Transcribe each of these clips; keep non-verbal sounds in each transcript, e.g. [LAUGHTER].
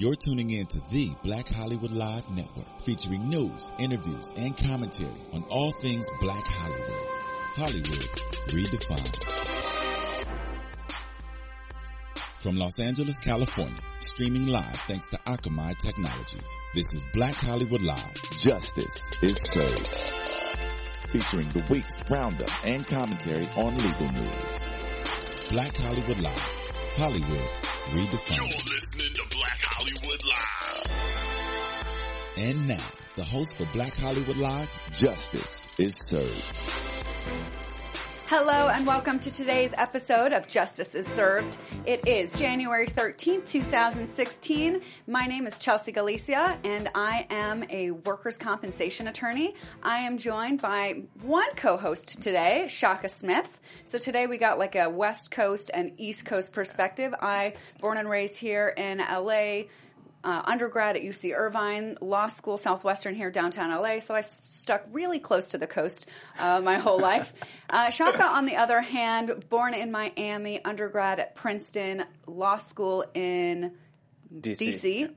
You're tuning in to the Black Hollywood Live Network, featuring news, interviews, and commentary on all things Black Hollywood. Hollywood redefined. From Los Angeles, California, streaming live thanks to Akamai Technologies. This is Black Hollywood Live. Justice is served. Featuring the week's roundup and commentary on legal news. Black Hollywood Live. Hollywood redefined. You're listening to Black Hollywood Live. And now, the host for Black Hollywood Live, Justice is Served. Hello and welcome to today's episode of Justice is Served. It is January 13th, 2016. My name is Chelsea Galicia and I am a workers' compensation attorney. I am joined by one co-host today, Shaka Smith. So today we got like a West Coast and East Coast perspective. I, born and raised here in LA, uh, undergrad at UC Irvine, law school, Southwestern here, downtown LA. So I stuck really close to the coast uh, my whole [LAUGHS] life. Uh, Shaka, on the other hand, born in Miami, undergrad at Princeton, law school in DC. DC.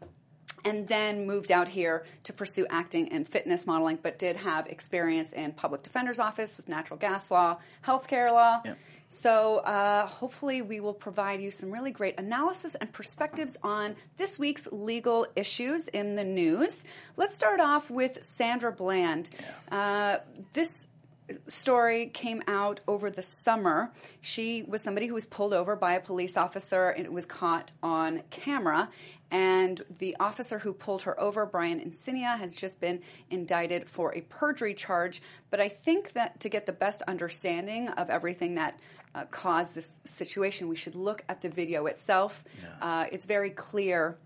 And then moved out here to pursue acting and fitness modeling, but did have experience in public defender's office with natural gas law, healthcare law. Yep. So uh, hopefully we will provide you some really great analysis and perspectives on this week's legal issues in the news. Let's start off with Sandra Bland. Uh, this story came out over the summer. She was somebody who was pulled over by a police officer and it was caught on camera. And the officer who pulled her over, Brian Encinia, has just been indicted for a perjury charge. But I think that to get the best understanding of everything that uh, caused this situation, we should look at the video itself. Uh, it's very clear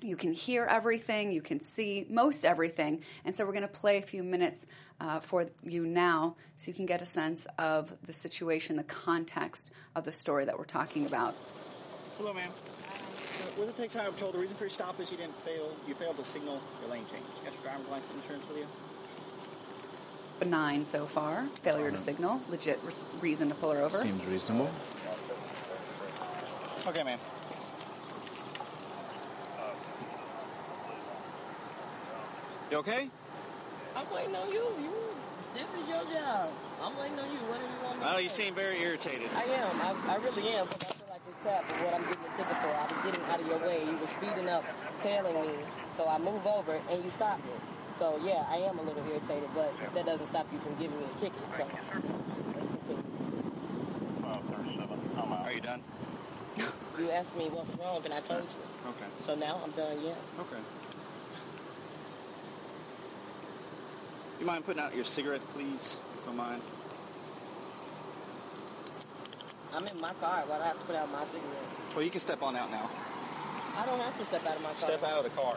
you can hear everything, you can see most everything. And so we're going to play a few minutes uh, for you now so you can get a sense of the situation, the context of the story that we're talking about. Hello, ma'am. Uh, With the Texas Highway Patrol, the reason for your stop is you didn't fail. You failed to signal your lane change. You got your driver's license insurance with you? Benign so far, failure to signal, legit res- reason to pull her over. Seems reasonable. Okay, ma'am. You okay? I'm waiting on you. You. This is your job. I'm waiting on you. What do you want me Oh, you seem very irritated. I am. I, I really am. Because I feel like it's crap for what I'm getting a ticket for. I was getting out of your way. You were speeding up, tailing me. So I move over and you stop me. So yeah, I am a little irritated, but that doesn't stop you from giving me a ticket. So let's continue. Are you done? You asked me what was wrong, and I told you. Okay. So now I'm done. Yeah. Okay. You mind putting out your cigarette, please? If you don't mind. I'm in my car. Why do I have to put out my cigarette? Well, you can step on out now. I don't have to step out of my car. Step out of the car.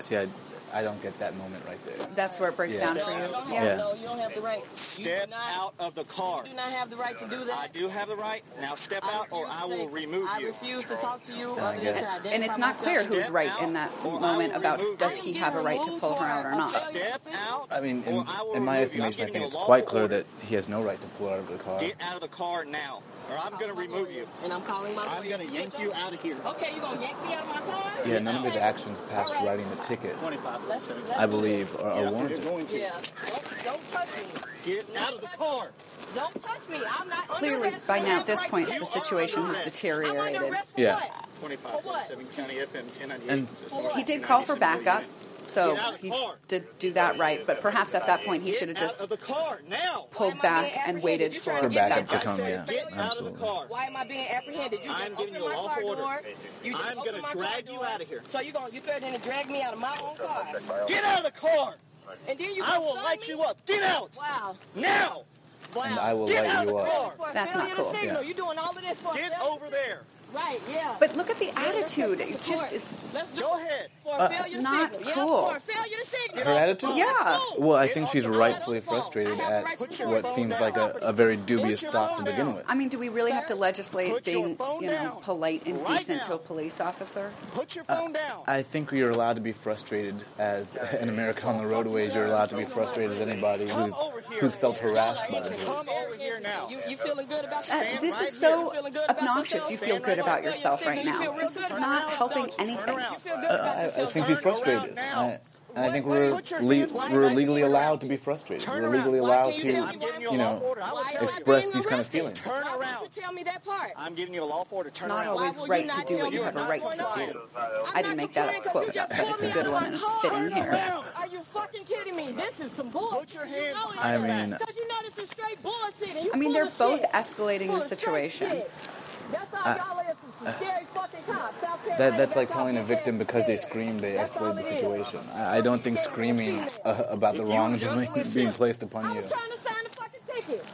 See, I, I don't get that moment right there. That's where it breaks Yeah. down No, for you you. don't Yeah. no, you don't have the right. Step not- out of the car. You do not have the right to do that. I do have the right. Now step out, or I will take- remove you. I refuse to talk to you I other than to And it's not clear myself. who's right in that moment about does he have a right to pull her out or not. Step out. I mean, in, in my remove you. I'm estimation, I think it's quite clear order. that he has no right to pull her out of the car. Get out of the car now, or I'm going to remove you. And I'm calling my I'm lawyer. going to yank you out of here. Okay, you're gonna yank me out of my car? Yeah, none of his actions past writing the ticket, 25. Let's, let's I believe, uh, are, are Yeah, warranted. you're going to. Yeah. Don't, don't touch me. Get out of the car. Don't touch me. I'm not. Clearly, under by now at this have point, the situation has I'm under deteriorated. for Yeah. what? 25, For what? 7 County FM 1098. And- Just For north He did call for backup, unit. So Get out of the he did do that right. But perhaps at that point he should have just of the car now. pulled Why am I back and waited for trying For to backup get to come, said, yeah, get out of the absolutely. car. Why am I being apprehended? You just I'm giving you a my lawful car order. door. You just I'm gonna my car drag you door. out of here. So you gonna you threatening to drag me out of my own car? Get out of the car. And then you I will light me? you up. Get out Wow. now. Wow. And I will Get light out of you the up. car. For a That's not cool. Yeah. You doing all of this for Get over there. Right, yeah. But look at the Yeah, let's attitude. take It just court. is. Let's Go ahead. For a Uh, failure It's to not signal. cool. Yeah, for a failure to signal. Her attitude? Yeah. Well, I think she's rightfully frustrated at a right to Put your what seems down. like a, a very dubious Put your stop to begin down. with. I mean, do we really have to legislate Put being, you know, polite and Right decent to a police officer? Put your phone down. I think you're allowed to be frustrated as an American on the roadways. You're allowed to be frustrated as anybody who's who's felt harassed by the Come police. over here now. You, you feeling good about Uh, this right is so Feeling good about obnoxious. You feel Stand good about yourself right now. This is not helping anything. around. You feel good I, I think she's frustrated. I, and I think we're le- we're legally allowed to be frustrated. Turn we're legally allowed can't to, you tell I'm me giving you a you law know, order. I will Why tell am I you. express these kind of feelings. Turn Why around. don't you tell me that part? I'm giving you a lawful order. It's Turn not around. always Why will right you to do tell what you have a I'm right to do. to? I didn't make that up complaining 'cause quote, you but it's a good out one of and it's my fitting car. here. Are you fucking kidding me? This is some bullshit. Put your hands You know behind it your is. back. Because you know this is straight bullshit. And you I mean, they're both escalating the situation. Shit. That's how y'all is scary fucking cops. South Carolina, That, that's like how telling a victim because they scared. scream, they That's escalate the situation. I, I don't think screaming uh, about the If you wrongdoing [LAUGHS] being placed upon I you. was trying to sign the fucking ticket.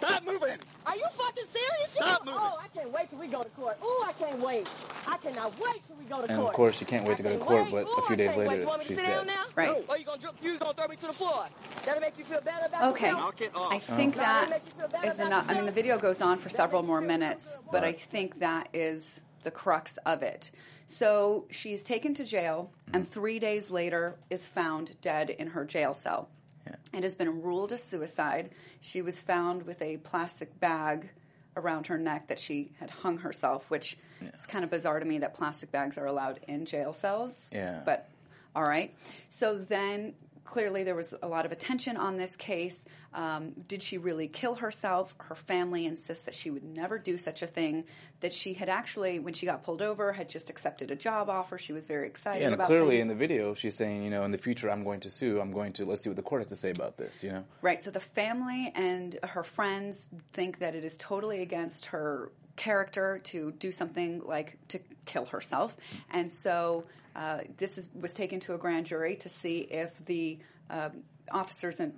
Whatever. Stop moving. Are you fucking serious? Stop You- moving. Oh, I can't wait till we go to court. Ooh, I can't wait. I cannot wait till we go to And court. And of course, she can't wait I to go to court, wait. but a few I days can't wait. later, You want me to she's sit down dead. now? Right. Or you gonna drop, you gonna throw me to the floor? That'll make you feel better about Okay. yourself? Knock it off. I think No, that they make you feel better is about enough. I mean, the video goes on for several more minutes, good, but I think that is the crux of it. So she's taken to jail, Mm-hmm. and three days later is found dead in her jail cell. Yeah. It has been ruled a suicide. She was found with a plastic bag around her neck that she had hung herself, which it's kind of bizarre to me that plastic bags are allowed in jail cells. Yeah. But all right. So then clearly there was a lot of attention on this case. Um, did she really kill herself? Her family insists that she would never do such a thing. That she had actually, when she got pulled over, had just accepted a job offer. She was very excited Yeah, and about clearly things. in the video, she's saying, you know, in the future, I'm going to sue. I'm going to let's see what the court has to say about this. You know, Right. So the family and her friends think that it is totally against her character to do something like to kill herself, and so uh, this is, was taken to a grand jury to see if the um, officers in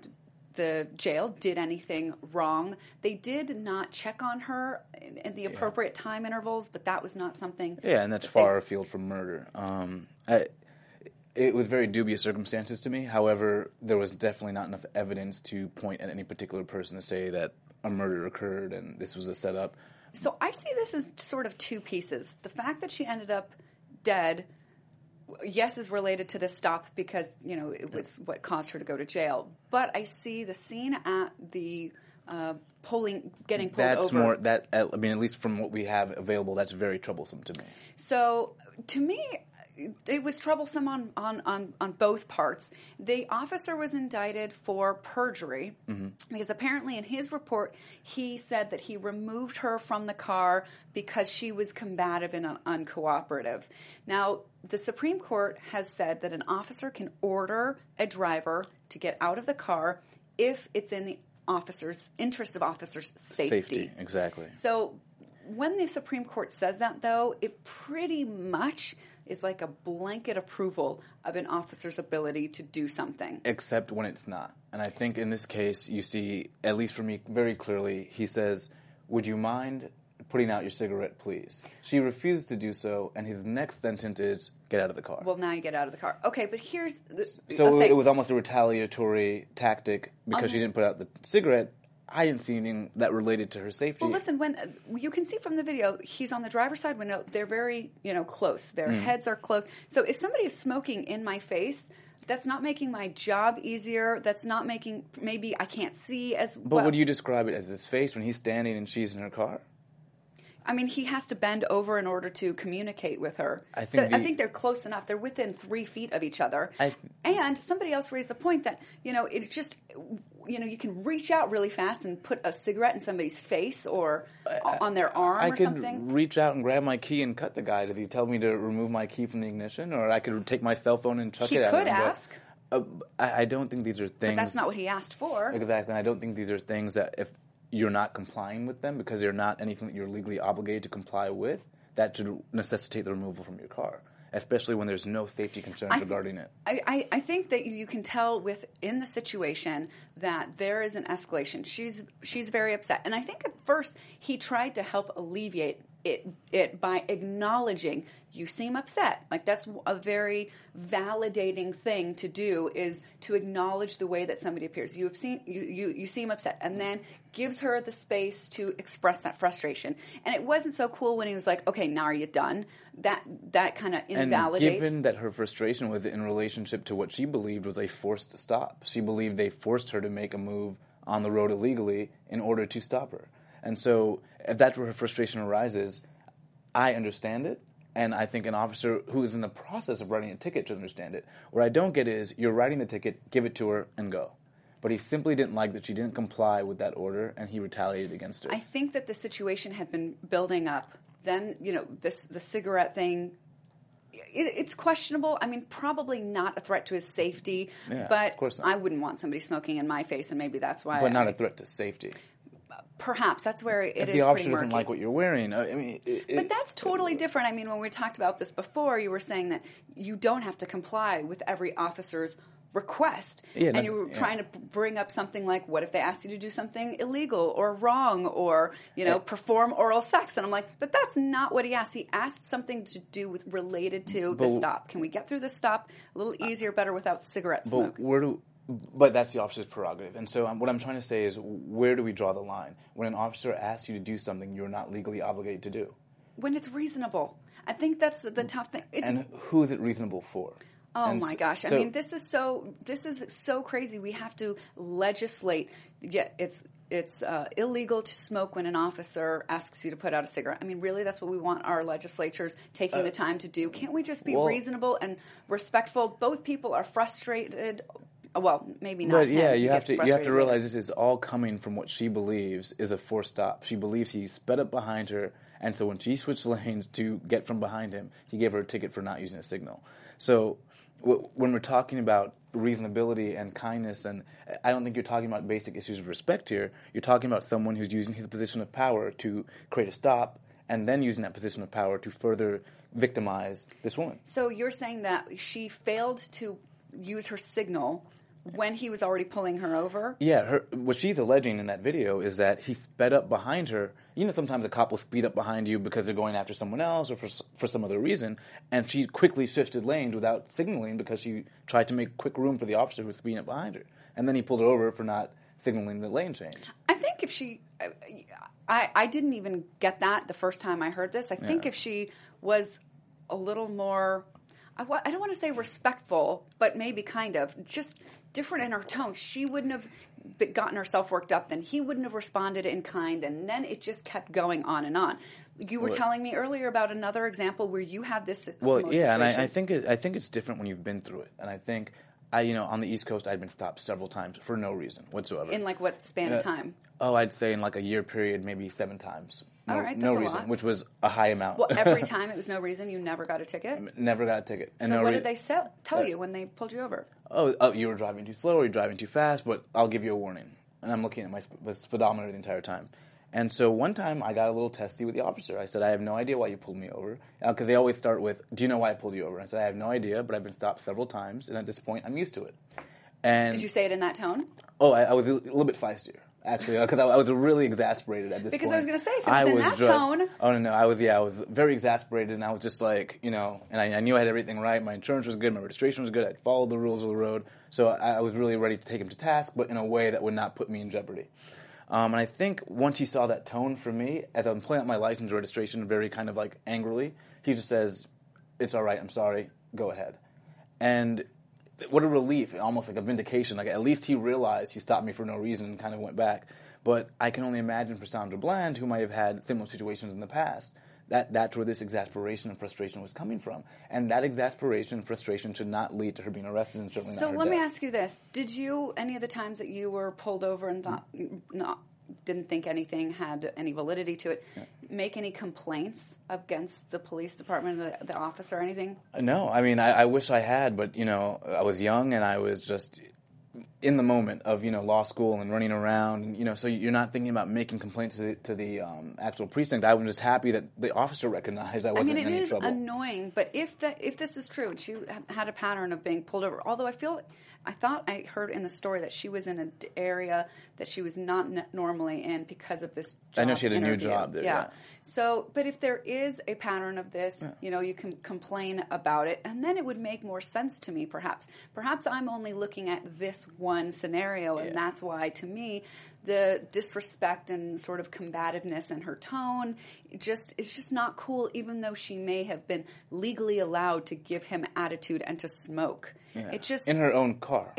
the jail did anything wrong. They did not check on her in, in the appropriate time intervals, but that was not something. yeah, and that's that they- far afield from murder. Um, I, it was very dubious circumstances to me. However, there was definitely not enough evidence to point at any particular person to say that a murder occurred and this was a setup. So I see this as sort of two pieces. The fact that she ended up dead, yes, is related to this stop because you know it was what caused her to go to jail. But I see the scene at the uh, polling getting pulled That's over. more that. I mean, at least from what we have available, that's very troublesome to me. So to me, it was troublesome on, on, on, on both parts. The officer was indicted for perjury mm-hmm. because apparently in his report he said that he removed her from the car because she was combative and un- uncooperative. Now, the Supreme Court has said that an officer can order a driver to get out of the car if it's in the officer's interest of officer's safety. exactly. So when the Supreme Court says that, though, it pretty much is like a blanket approval of an officer's ability to do something. except when it's not. And I think in this case, you see, at least for me, very clearly, he says, Would you mind putting out your cigarette, please? She refuses to do so, and his next sentence is, Get out of the car. Well, now you get out of the car. Okay, but here's the, so it was almost a retaliatory tactic because she uh-huh. didn't put out the cigarette. I didn't see anything that related to her safety. Well, listen, when uh, you can see from the video, he's on the driver's side window. They're very, you know, close. Their Mm. heads are close. So if somebody is smoking in my face, that's not making my job easier. That's not making maybe I can't see as but well. But would you describe it as his face when he's standing and she's in her car? I mean, he has to bend over in order to communicate with her. I so think I think they're close enough. They're within three feet of each other. I- and somebody else raised the point that you know it just you know you can reach out really fast and put a cigarette in somebody's face or on their arm I or could something. reach out and grab my key and cut the guy. Did he tell me to remove my key from the ignition, or I could take my cell phone and chuck He it at could him? but, ask. uh, I, I don't think these are things. but that's not what he asked for. exactly. I don't think these are things that if you're not complying with them because they're not anything that you're legally obligated to comply with, that should necessitate the removal from your car, especially when there's no safety concerns I- regarding it. I, I, I think that you, you can tell within the situation that there is an escalation. She's she's very upset, and I think at first he tried to help alleviate it it by acknowledging you seem upset. Like that's a very validating thing to do is to acknowledge the way that somebody appears. You have seen you you, you seem upset, and then gives her the space to express that frustration. And it wasn't so cool when he was like, "Okay, now are you done?" That that kind of And invalidates. given that her frustration was in relationship to what she believed was a forced stop, she believed they forced her to make a move on the road illegally in order to stop her. And so, if that's where her frustration arises, I understand it. And I think an officer who is in the process of writing a ticket should understand it. What I don't get is you're writing the ticket, give it to her, and go. But he simply didn't like that she didn't comply with that order, and he retaliated against her. I think that the situation had been building up. Then, you know, this the cigarette thing. It, it's questionable. I mean, probably not a threat to his safety, Yeah, but of course not. I wouldn't want somebody smoking in my face, and maybe that's why. but not a threat to safety. Perhaps that's where it if is the officer doesn't murky. like what you're wearing, I mean, it, But it- that's totally different. I mean, when we talked about this before, you were saying that you don't have to comply with every officer's request. Yeah, and you were yeah. trying to bring up something like, what if they asked you to do something illegal or wrong or, you know, Yeah. perform oral sex? And I'm like, but that's not what he asked. He asked something to do with related to the stop. Can we get through the stop a little easier, better without cigarette smoke? But where do? But that's the officer's prerogative. And so um, what I'm trying to say is, where do we draw the line? When an officer asks you to do something you're not legally obligated to do, when it's reasonable. I think that's the, the tough thing. It's and who is it reasonable for? Oh And my gosh! I mean, this is so this is so crazy. We have to legislate. Yeah, it's it's uh, illegal to smoke when an officer asks you to put out a cigarette. I mean, really, that's what we want our legislatures taking the time to do. Can't we just be Uh, well- reasonable and respectful? Both people are frustrated. Oh, well, maybe not. But yeah, him. He you have to you have to realize this is all coming from what she believes is a forced stop. She believes he sped up behind her, and so when she switched lanes to get from behind him, he gave her a ticket for not using a signal. So w- when we're talking about reasonability and kindness, and I don't think you're talking about basic issues of respect here. You're talking about someone who's using his position of power to create a stop, and then using that position of power to further victimize this woman. So you're saying that she failed to use her signal when he was already pulling her over? Yeah, her, what she's alleging in that video is that he sped up behind her. You know, sometimes a cop will speed up behind you because they're going after someone else or for for some other reason, and she quickly shifted lanes without signaling because she tried to make quick room for the officer who was speeding up behind her, and then he pulled her over for not signaling the lane change. I think if she, uh, I, I didn't even get that the first time I heard this. I think Yeah. if she was a little more, I, don't want to say respectful, but maybe kind of just different in her tone, she wouldn't have gotten herself worked up. Then he wouldn't have responded in kind, and then it just kept going on and on. You were Well- telling me earlier about another example where you had this. Well, yeah, and I, I think it, I think it's different when you've been through it, and I think. I, you know, on the East Coast, I'd been stopped several times for no reason whatsoever. in like what span Uh, of time? Oh, I'd say in like a year period, maybe seven times. No, All right, no reason, lot. which was a high amount. Well, every [LAUGHS] time it was no reason. You never got a ticket. Never got a ticket. And So no what rea- did they sell, tell Uh, you when they pulled you over? oh, oh, you were driving too slow or you're driving too fast, but I'll give you a warning. And I'm looking at my sp- speedometer the entire time. And so one time I got a little testy with the officer. I said, I have no idea why you pulled me over. Because they always start with, Do you know why I pulled you over? I said, I have no idea, but I've been stopped several times. And at this point, I'm used to it. And Did you say it in that tone? Oh, I, I was a little bit feistier, actually, because I, I was really exasperated at this Because point. I was gonna say, if it was in that just, tone- Oh no, no, I was yeah, I was very exasperated, and I was just like, you know, and I, I knew I had everything right. My insurance was good, my registration was good. I'd followed the rules of the road, so I, I was really ready to take him to task, but in a way that would not put me in jeopardy. Um, and I think once he saw that tone from me, as I'm pulling out my license registration, very kind of like angrily, he just says, "It's all right. I'm sorry. Go ahead." And what a relief, almost like a vindication. Like at least he realized he stopped me for no reason and kind of went back. But I can only imagine for Sandra Bland, who might have had similar situations in the past, that that's where this exasperation and frustration was coming from. And that exasperation and frustration should not lead to her being arrested and certainly So not her let me ask you this: Did you any of the times that you were pulled over and thought not didn't think anything had any validity to it, make any complaints against the police department, the, the officer, or anything? No, I mean, I, I wish I had, but you know, I was young and I was just in the moment of you know law school and running around, and, you know, so you're not thinking about making complaints to the, to the um, actual precinct. I was just happy that the officer recognized I I wasn't mean, it in any is trouble. annoying, but if that if this is true, and she had a pattern of being pulled over, although I feel, I thought I heard in the story that she was in an area that she was not n- normally in because of this. I know she had a new job there, yeah. So, but if there is a pattern of this, you know, you can complain about it, and then it would make more sense to me, perhaps. Perhaps I'm only looking at this one scenario, and Yeah. that's why, to me, the disrespect and sort of combativeness in her tone just it's just not cool. Even though she may have been legally allowed to give him attitude and to smoke, Yeah. it just in her own car.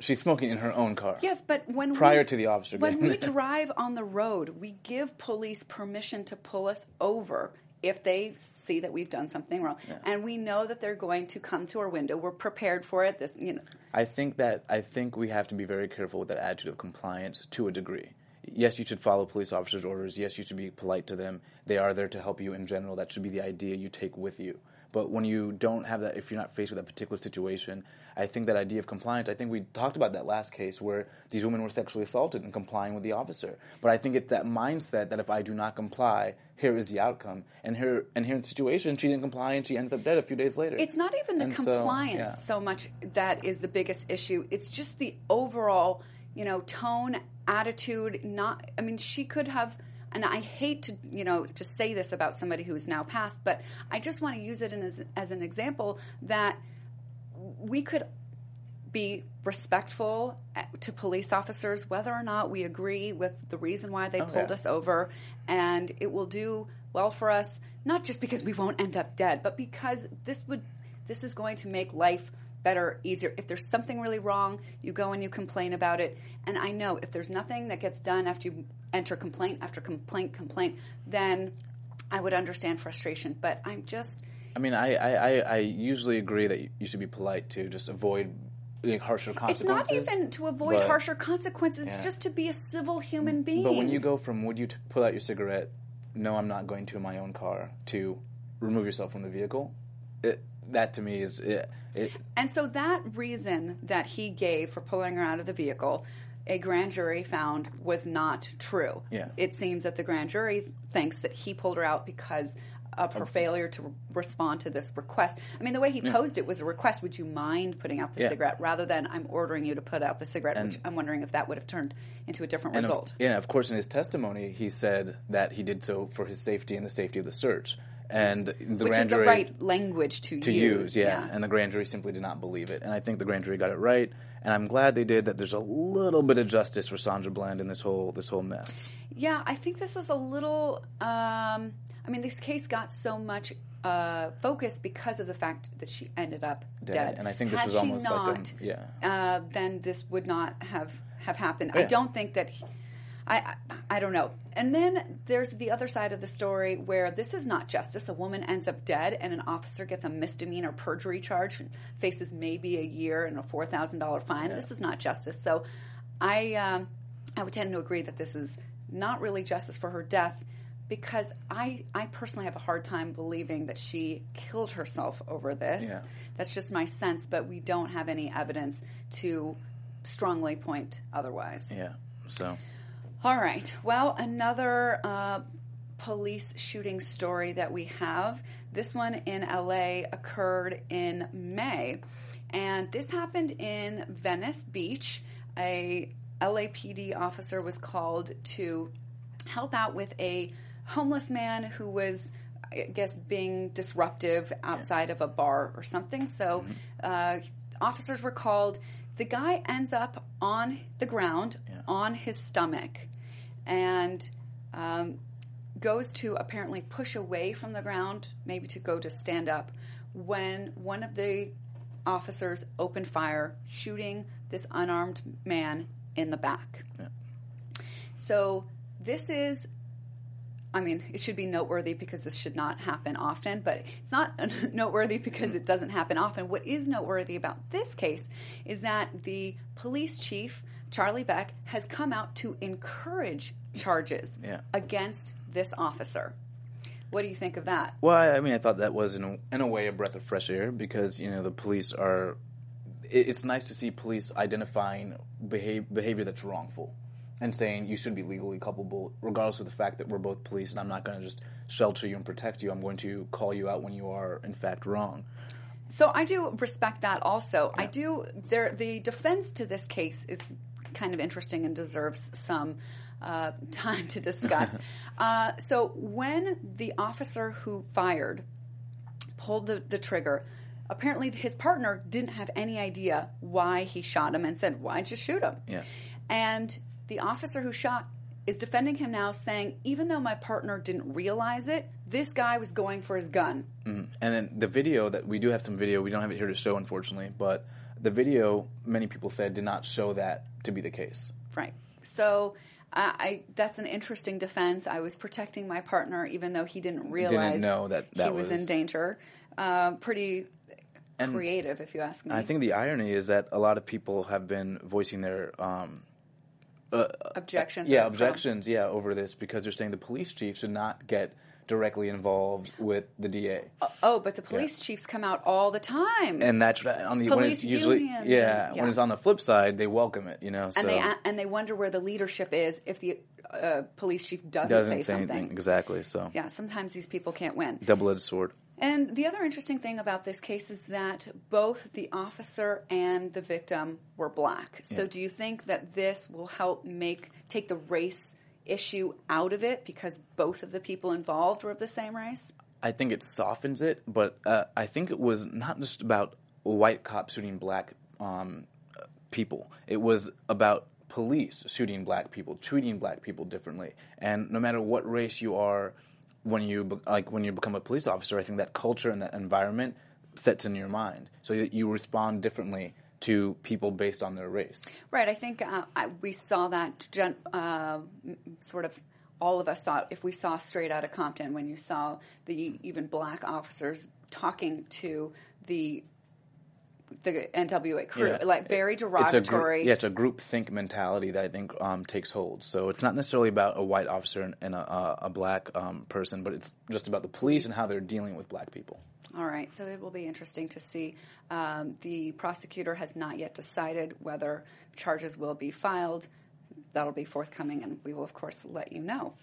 She's smoking in her own car. Yes, but when Prior we, to the officer when we [LAUGHS] drive on the road, we give police permission to pull us over if they see that we've done something wrong. And we know that they're going to come to our window. We're prepared for it. This, you know, I think that I think we have to be very careful with that attitude of compliance to a degree. Yes, you should follow police officers' orders. Yes, you should be polite to them. They are there to help you in general. That should be the idea you take with you. But when you don't have that, if you're not faced with that particular situation, I think that idea of compliance, I think we talked about that last case where these women were sexually assaulted and complying with the officer. But I think it's that mindset that if I do not comply, here is the outcome. And here, and here in the situation, she didn't comply and she ended up dead a few days later. It's not even the And so, compliance yeah. so, much that is the biggest issue. It's just the overall, you know, tone, attitude. Not, I mean, she could have. And I hate to, you know, to say this about somebody who is now passed, but I just want to use it in as, as an example that we could be respectful uh, to police officers, whether or not we agree with the reason why they pulled yeah. us over, and it will do well for us, not just because we won't end up dead, but because this would this is going to make life better, easier. If there's something really wrong, you go and you complain about it. And I know if there's nothing that gets done after you enter complaint after complaint, complaint, then I would understand frustration. But I'm just I mean, I, I, I, I usually agree that you should be polite to just avoid like, harsher consequences. It's not even to avoid but- harsher consequences, Yeah. just to be a civil human being. But when you go from would you t- pull out your cigarette, no, I'm not going to in my own car, to remove yourself from the vehicle, it, that to me is it, it, and so that reason that he gave for pulling her out of the vehicle, a grand jury found was not true. Yeah. It seems that the grand jury thinks that he pulled her out because of her failure to re- respond to this request. I mean, the way he posed it was a request. Would you mind putting out the Yeah. cigarette rather than I'm ordering you to put out the cigarette? And- which I'm wondering if that would have turned into a different and of, result. yeah, of course, in his testimony, he said that he did so for his safety and the safety of the search. And the which grand is the jury right language to, to use, yeah. And the grand jury simply did not believe it. And I think the grand jury got it right. And I'm glad they did. That there's a little bit of justice for Sandra Bland in this whole this whole mess. Yeah, I think this is a little. Um, I mean, this case got so much uh, focus because of the fact that she ended up dead. Dead. And I think this Had was she almost like a- not, yeah. uh, then this would not have have happened. I don't think that. He, I, I I don't know. And then there's the other side of the story where this is not justice. A woman ends up dead, and an officer gets a misdemeanor perjury charge and faces maybe a year and a four thousand dollar fine. This is not justice. So, I um, I would tend to agree that this is not really justice for her death because I I personally have a hard time believing that she killed herself over this. Yeah. That's just my sense, but we don't have any evidence to strongly point otherwise. Yeah. So All right. Well, another uh, police shooting story that we have. This one in LA occurred in May. And this happened in Venice Beach. A LAPD officer was called to help out with a homeless man who was, I guess, being disruptive outside of a bar or something. So, uh, officers were called. The guy ends up on the ground, on his stomach, and um, goes to apparently push away from the ground, maybe to go to stand up, when one of the officers opened fire, shooting this unarmed man in the back. So this is I mean, it should be noteworthy because this should not happen often, but it's not [LAUGHS] noteworthy because it doesn't happen often. What is noteworthy about this case is that the police chief, Charlie Beck, has come out to encourage charges Yeah. against this officer. What do you think of that? Well, I mean, I thought that was in a, in a way a breath of fresh air because you know the police are. It, it's nice to see police identifying behavior, behavior that's wrongful, and saying you should be legally culpable, regardless of the fact that we're both police, and I'm not going to just shelter you and protect you. I'm going to call you out when you are in fact wrong. So I do respect that also. I do there the defense to this case is kind of interesting and deserves some uh, time to discuss. [LAUGHS] uh, so when the officer who fired pulled the, the trigger, apparently his partner didn't have any idea why he shot him and said, Why'd you shoot him? Yeah. And the officer who shot is defending him now, saying, Even though my partner didn't realize it, this guy was going for his gun. And then the video that we do have some video. We don't have it here to show, unfortunately, but the video many people said did not show that to be the case. Right. So I, I that's an interesting defense. I was protecting my partner, even though he didn't realize know that that he was, in danger. Uh, pretty creative, if you ask me. I think the irony is that a lot of people have been voicing their um, objections. yeah objections yeah over this because they're saying the police chief should not get directly involved with the DA. from- Oh, but the police chiefs come out all the time. and that's right, on the when Police it's usually yeah, and- when it's on the flip side they welcome it you know so and they and they wonder where the leadership is if the uh, police chief doesn't, doesn't say, say something. anything exactly so Yeah, sometimes these people can't win. double-edged sword And the other interesting thing about this case is that both the officer and the victim were black. So do you think that this will help make take the race issue out of it because both of the people involved were of the same race? I think it softens it, but uh, I think it was not just about white cops shooting black um, people. It was about police shooting black people, treating black people differently. And no matter what race you are, when you like when you become a police officer, I think that culture and that environment sets in your mind, so that you respond differently to people based on their race. Right. I think uh, I, we saw that gen, uh, sort of. All of us thought if we saw straight out of Compton, when you saw the even black officers talking to the the NWA crew, Yeah. like very It's a derogatory. yeah, it's a group think mentality that I think um, takes hold. So it's not necessarily about a white officer and, and a, a, a black um, person, but it's just about the police and how they're dealing with black people. All right, so it will be interesting to see. Um, the prosecutor has not yet decided whether charges will be filed. That'll be forthcoming, and we will, of course, let you know.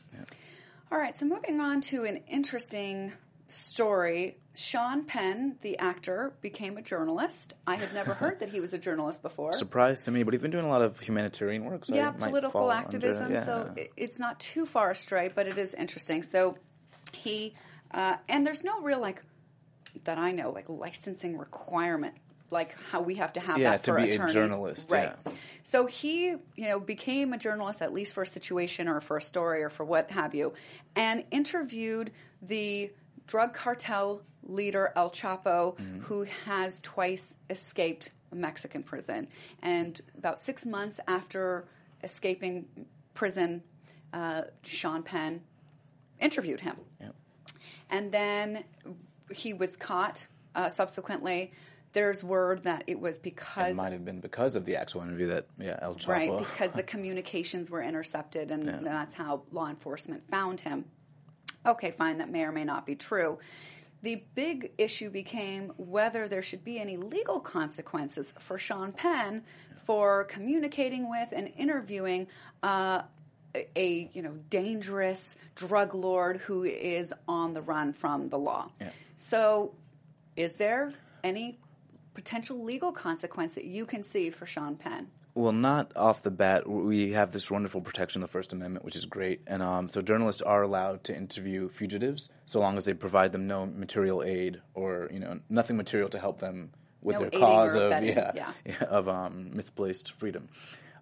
All right, so moving on to an interesting story. Sean Penn, the actor, became a journalist. I had never heard that he was a journalist before. Surprise to me, but he's been doing a lot of humanitarian work. So yeah, political fall under- activism. So it's not too far astray, but it is interesting. So he uh, and there's no real like that I know like licensing requirement like how we have to have Yeah, that to for be a attorneys, journalist, right? yeah. So he you know became a journalist at least for a situation or for a story or for what have you, and interviewed the drug cartel leader El Chapo, Mm-hmm. who has twice escaped a Mexican prison. And about six months after escaping prison, uh, Sean Penn interviewed him. Yep. And then he was caught uh, subsequently. There's word that it was because It might have been because of the actual interview that yeah El Chapo. right because the [LAUGHS] communications were intercepted and that's how law enforcement found him okay fine that may or may not be true the big issue became whether there should be any legal consequences for Sean Penn for communicating with and interviewing uh, a- a you know dangerous drug lord who is on the run from the law. So, is there any potential legal consequence that you can see for Sean Penn? Well, not off the bat. We have this wonderful protection, of the First Amendment, which is great. And um, so journalists are allowed to interview fugitives so long as they provide them no material aid or you know nothing material to help them with No their cause of abetting, yeah, [LAUGHS] yeah. of um, misplaced freedom.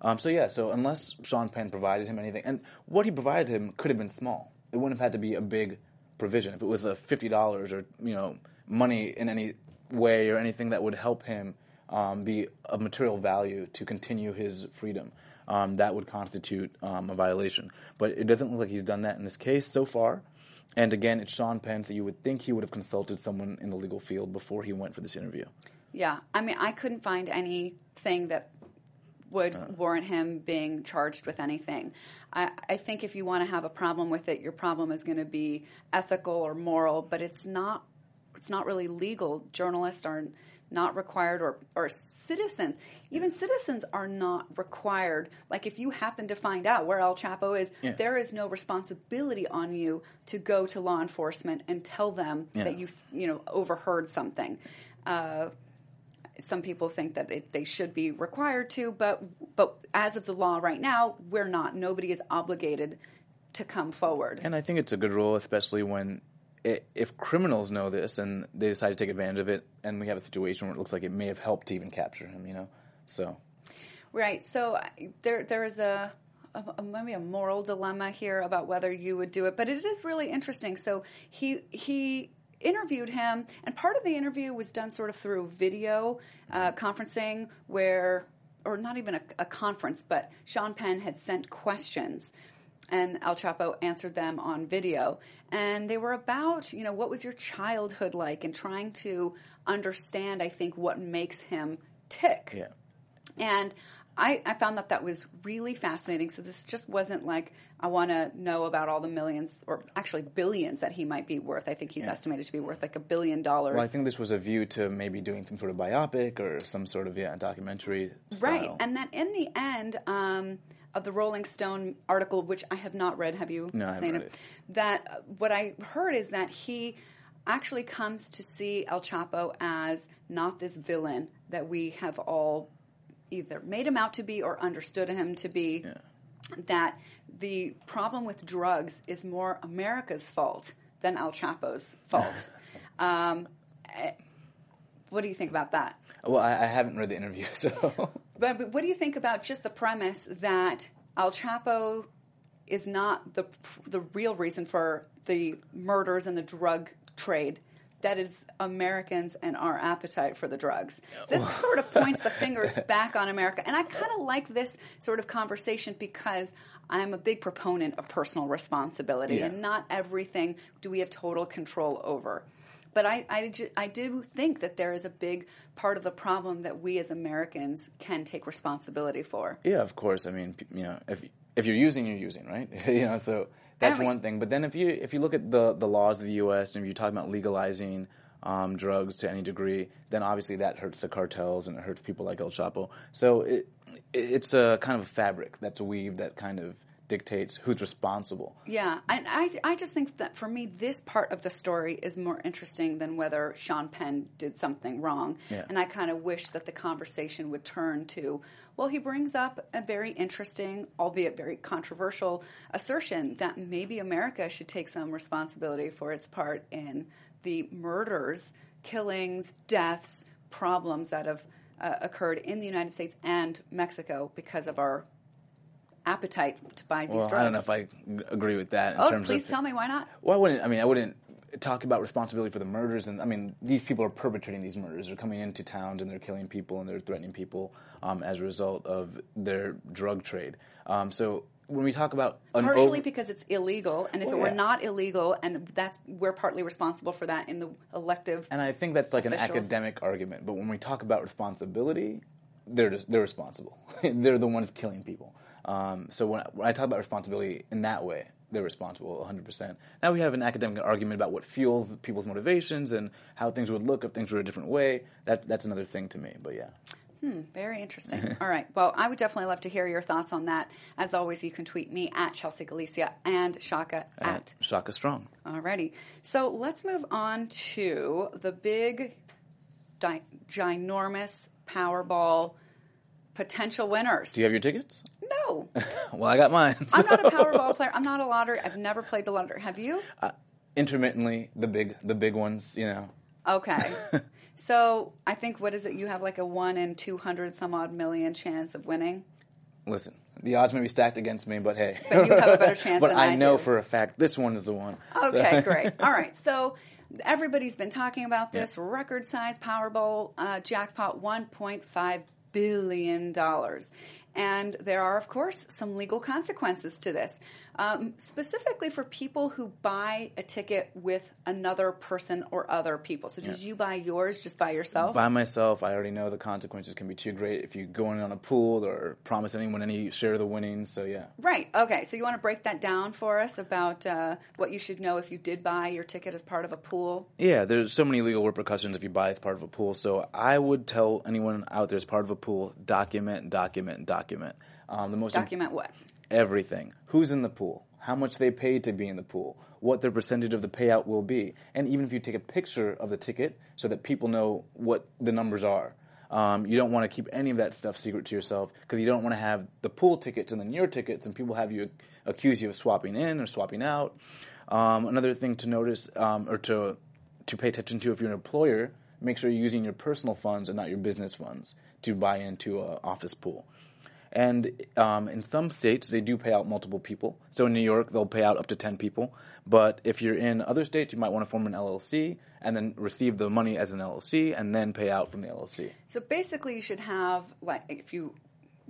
Um, so yeah, so unless Sean Penn provided him anything, and what he provided him could have been small. It wouldn't have had to be a big provision. If it was a fifty dollars or you know money in any way or anything that would help him um, be of material value to continue his freedom, um, that would constitute um, a violation. But it doesn't look like he's done that in this case so far. And again, it's Sean Penn, so you would think he would have consulted someone in the legal field before he went for this interview. Yeah, I mean, I couldn't find anything that would warrant him being charged with anything. I, I think if you want to have a problem with it, your problem is going to be ethical or moral, but it's not. It's not really legal. Journalists are not required, or or citizens, even citizens are not required. Like if you happen to find out where El Chapo is, Yeah. there is no responsibility on you to go to law enforcement and tell them Yeah. that you you know overheard something. Uh, some people think that it, they should be required to, but but as of the law right now, we're not. Nobody is obligated to come forward. And I think it's a good rule, especially when if criminals know this and they decide to take advantage of it, and we have a situation where it looks like it may have helped to even capture him, you know. So Right. So there there is a, a, maybe a moral dilemma here about whether you would do it, but it is really interesting. So he he interviewed him, and part of the interview was done sort of through video uh, conferencing, where or not even a, a conference, but Sean Penn had sent questions and El Chapo answered them on video. And they were about, you know, what was your childhood like and trying to understand, I think, what makes him tick. Yeah. And I, I found that that was really fascinating. So this just wasn't like I want to know about all the millions or actually billions that he might be worth. I think he's estimated to be worth like a billion dollars. Well, I think this was a view to maybe doing some sort of biopic or some sort of yeah documentary. Right, and that in the end um, of the Rolling Stone article, which I have not read, have you? No, I haven't seen read it. That uh, what I heard is that he actually comes to see El Chapo as not this villain that we have all either made him out to be or understood him to be. That the problem with drugs is more America's fault than El Chapo's fault. [LAUGHS] um, eh, what do you think about that? well, I, I haven't read the interview, [LAUGHS] so But, what do you think about just the premise that El Chapo is not the the real reason for the murders and the drug trade? That is Americans and our appetite for the drugs. So this [LAUGHS] sort of points the fingers back on America, and I kind of like this sort of conversation because I'm a big proponent of personal responsibility, Yeah. and not everything do we have total control over. But I, I, I do think that there is a big part of the problem that we as Americans can take responsibility for. Yeah, of course. I mean, you know, if if you're using, you're using, right? [LAUGHS] you know, so that's one thing. But then if you if you look at the the laws of the U.S. and if you talk about legalizing um, drugs to any degree, then obviously that hurts the cartels and it hurts people like El Chapo. So it, it it's a kind of a fabric that's weaved that kind of dictates who's responsible. Yeah, and I, I just think that for me, this part of the story is more interesting than whether Sean Penn did something wrong. Yeah. And I kind of wish that the conversation would turn to, well, he brings up a very interesting, albeit very controversial, assertion that maybe America should take some responsibility for its part in the murders, killings, deaths, problems that have uh, occurred in the United States and Mexico because of our appetite to buy these Well, drugs. I don't know if I agree with that. In Oh, please tell me why not. Well, I wouldn't. I mean, I wouldn't talk about responsibility for the murders. And I mean, these people are perpetrating these murders. They're coming into towns and they're killing people and they're threatening people um, as a result of their drug trade. Um, so when we talk about Partially over- because it's illegal, and if Well, it were yeah. not illegal, and that's we're partly responsible for that in the elective. and I think that's like an academic argument. But when we talk about responsibility, they're just, they're responsible. [LAUGHS] they're the ones killing people. Um, so when I, when I talk about responsibility in that way, they're responsible 100%. Now we have an academic argument about what fuels people's motivations and how things would look if things were a different way. That, that's another thing to me. But yeah. Hmm, Very interesting. [LAUGHS] All right. Well, I would definitely love to hear your thoughts on that. As always, you can tweet me at Chelsea Galicia and Shaka at. Shaka Strong. Alrighty. So let's move on to the big, di- ginormous Powerball potential winners. Do you have your tickets? No. [LAUGHS] Well, I got mine. I'm not a Powerball player. I'm not a lottery. I've never played the lottery. Have you? Intermittently, the big, the big ones, you know. Okay. [LAUGHS] so I think what is it? You have like a one in two hundred some odd million chance of winning. Listen, the odds may be stacked against me, but hey. But you have a better chance [LAUGHS] but than I I know do. for a fact this one is the one. Okay, So- great. All right. So everybody's been talking about this Yeah. record size Powerball uh, jackpot, one point five billion dollars. And there are, of course, some legal consequences to this, um, specifically for people who buy a ticket with another person or other people. So, did you buy yours just by yourself? By myself, I already know the consequences can be too great if you go in on a pool or promise anyone any share of the winnings. So yeah, Right. Okay. So you want to break that down for us about uh, what you should know if you did buy your ticket as part of a pool? yeah. There's so many legal repercussions if you buy as part of a pool. So I would tell anyone out there as part of a pool, document, document, document. Um, the most Document what? everything. Who's in the pool? How much they paid to be in the pool? What their percentage of the payout will be? And even if you take a picture of the ticket so that people know what the numbers are. Um, you don't want to keep any of that stuff secret to yourself because you don't want to have the pool tickets and then your tickets and people have you accuse you of swapping in or swapping out. Um, another thing to notice um, or to to pay attention to if you're an employer, make sure you're using your personal funds and not your business funds to buy into an office pool. And um, in some states, they do pay out multiple people. So in New York, they'll pay out up to 10 people. But if you're in other states, you might want to form an LLC and then receive the money as an LLC and then pay out from the LLC. So basically, you should have like if you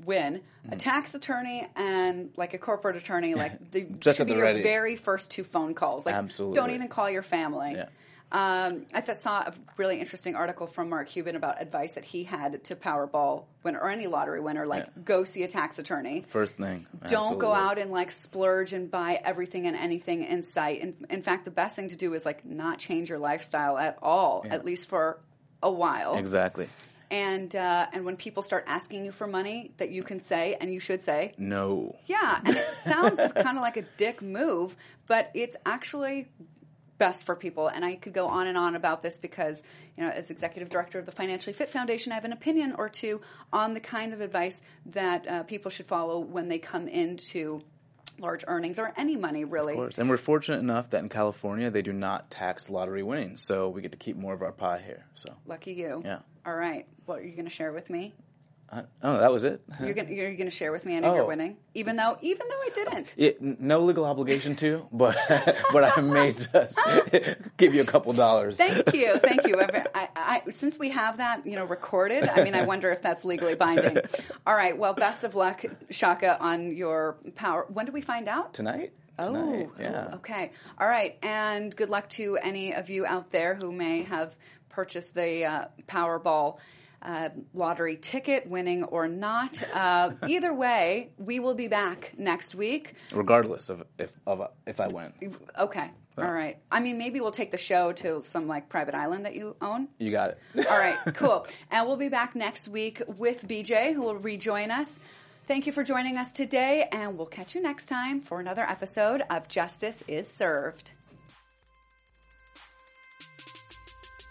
win, a tax attorney and like a corporate attorney, like [LAUGHS] they Just should at be the your very first two phone calls. Like, Absolutely. don't even call your family. Yeah. Um, I th- saw a really interesting article from Mark Cuban about advice that he had to Powerball winner or any lottery winner, like Yeah. go see a tax attorney. First thing. Don't go out and like splurge and buy everything and anything in sight. In, in fact, the best thing to do is like not change your lifestyle at all, at least for a while. Exactly. And uh, and when people start asking you for money, that you can say and you should say, No. yeah. And it sounds kind of like a dick move, but it's actually best for people. And I could go on and on about this because, you know, as executive director of the Financially Fit Foundation, I have an opinion or two on the kind of advice that uh, people should follow when they come into large earnings or any money, really. Of course. And we're fortunate enough that in California they do not tax lottery winnings, so we get to keep more of our pie here. So. Lucky you. Yeah. All right. What are you going to share with me? Uh, oh, that was it. You're going you're to share with me any of your Oh. winning, even though even though I didn't. It, no legal obligation to, but [LAUGHS] but I may just [LAUGHS] give you a couple dollars. Thank you, thank you. I, I, since we have that, you know, recorded, I mean, I wonder if that's legally binding. All right. Well, best of luck, Shaka, on your power. When do we find out? Tonight? Oh, yeah. oh, okay. All right. And good luck to any of you out there who may have purchased the uh, Powerball uh, lottery ticket, winning or not. Uh, either way, we will be back next week. Regardless of if of if I win, Okay. All right. I mean, maybe we'll take the show to some like private island that you own. you got it. [LAUGHS] All right, cool. And we'll be back next week with BJ, who will rejoin us. Thank you for joining us today, and we'll catch you next time for another episode of Justice is Served.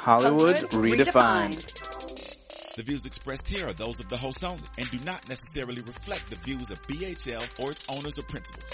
Hollywood, Hollywood redefined. The views expressed here are those of the host only and do not necessarily reflect the views of BHL or its owners or principals.